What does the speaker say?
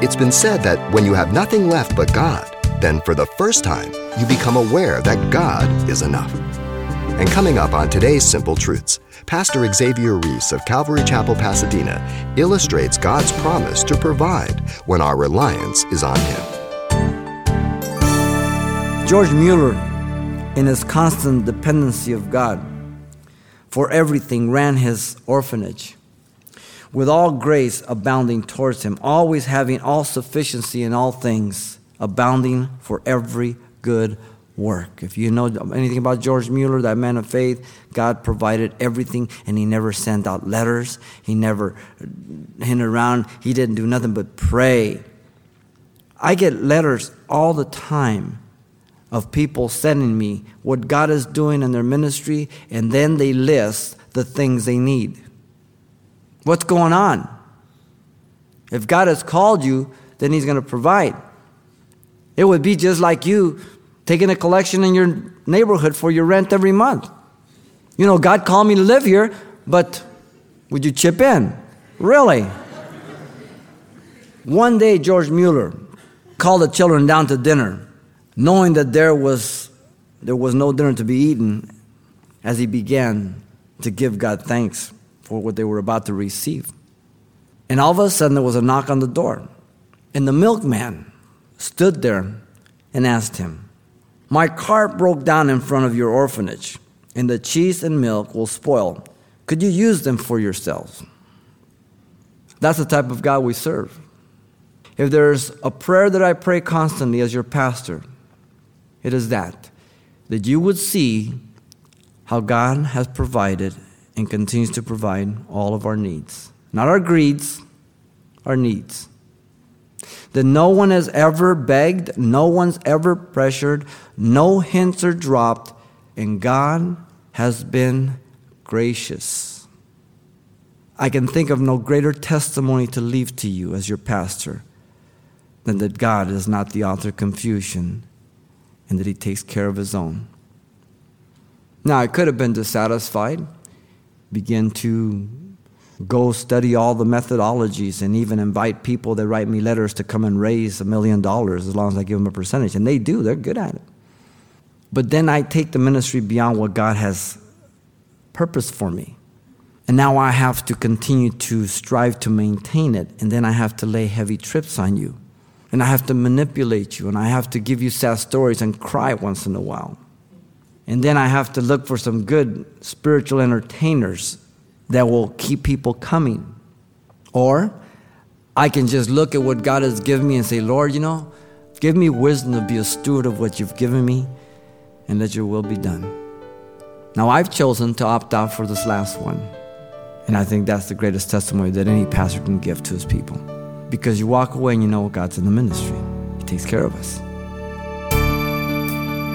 It's been said that when you have nothing left but God, then for the first time, you become aware that God is enough. And coming up on today's Simple Truths, Pastor Xavier Reese of Calvary Chapel, Pasadena, illustrates God's promise to provide when our reliance is on Him. George Mueller, in his constant dependency of God for everything, ran his orphanage with all grace abounding towards him, always having all sufficiency in all things, abounding for every good work. If you know anything about George Mueller, that man of faith, God provided everything and he never sent out letters. He never uh, hinted around. He didn't do nothing but pray. I get letters all the time of people sending me what God is doing in their ministry and then they list the things they need. What's going on? If God has called you, then He's going to provide. It would be just like you taking a collection in your neighborhood for your rent every month. You know, God called me to live here, but would you chip in? Really? One day, George Mueller called the children down to dinner, knowing that there was, there was no dinner to be eaten, as he began to give God thanks for what they were about to receive. And all of a sudden, there was a knock on the door. And the milkman stood there and asked him, My cart broke down in front of your orphanage, and the cheese and milk will spoil. Could you use them for yourselves? That's the type of God we serve. If there's a prayer that I pray constantly as your pastor, it is that that you would see how God has provided and continues to provide all of our needs. Not our greeds, our needs. That no one has ever begged, no one's ever pressured, no hints are dropped, and God has been gracious. I can think of no greater testimony to leave to you as your pastor than that God is not the author of confusion and that He takes care of His own. Now, I could have been dissatisfied begin to go study all the methodologies and even invite people that write me letters to come and raise a million dollars as long as I give them a percentage. And they do, they're good at it. But then I take the ministry beyond what God has purposed for me. And now I have to continue to strive to maintain it. And then I have to lay heavy trips on you. And I have to manipulate you. And I have to give you sad stories and cry once in a while. And then I have to look for some good spiritual entertainers that will keep people coming. Or I can just look at what God has given me and say, Lord, you know, give me wisdom to be a steward of what you've given me and let your will be done. Now, I've chosen to opt out for this last one. And I think that's the greatest testimony that any pastor can give to his people. Because you walk away and you know God's in the ministry, He takes care of us.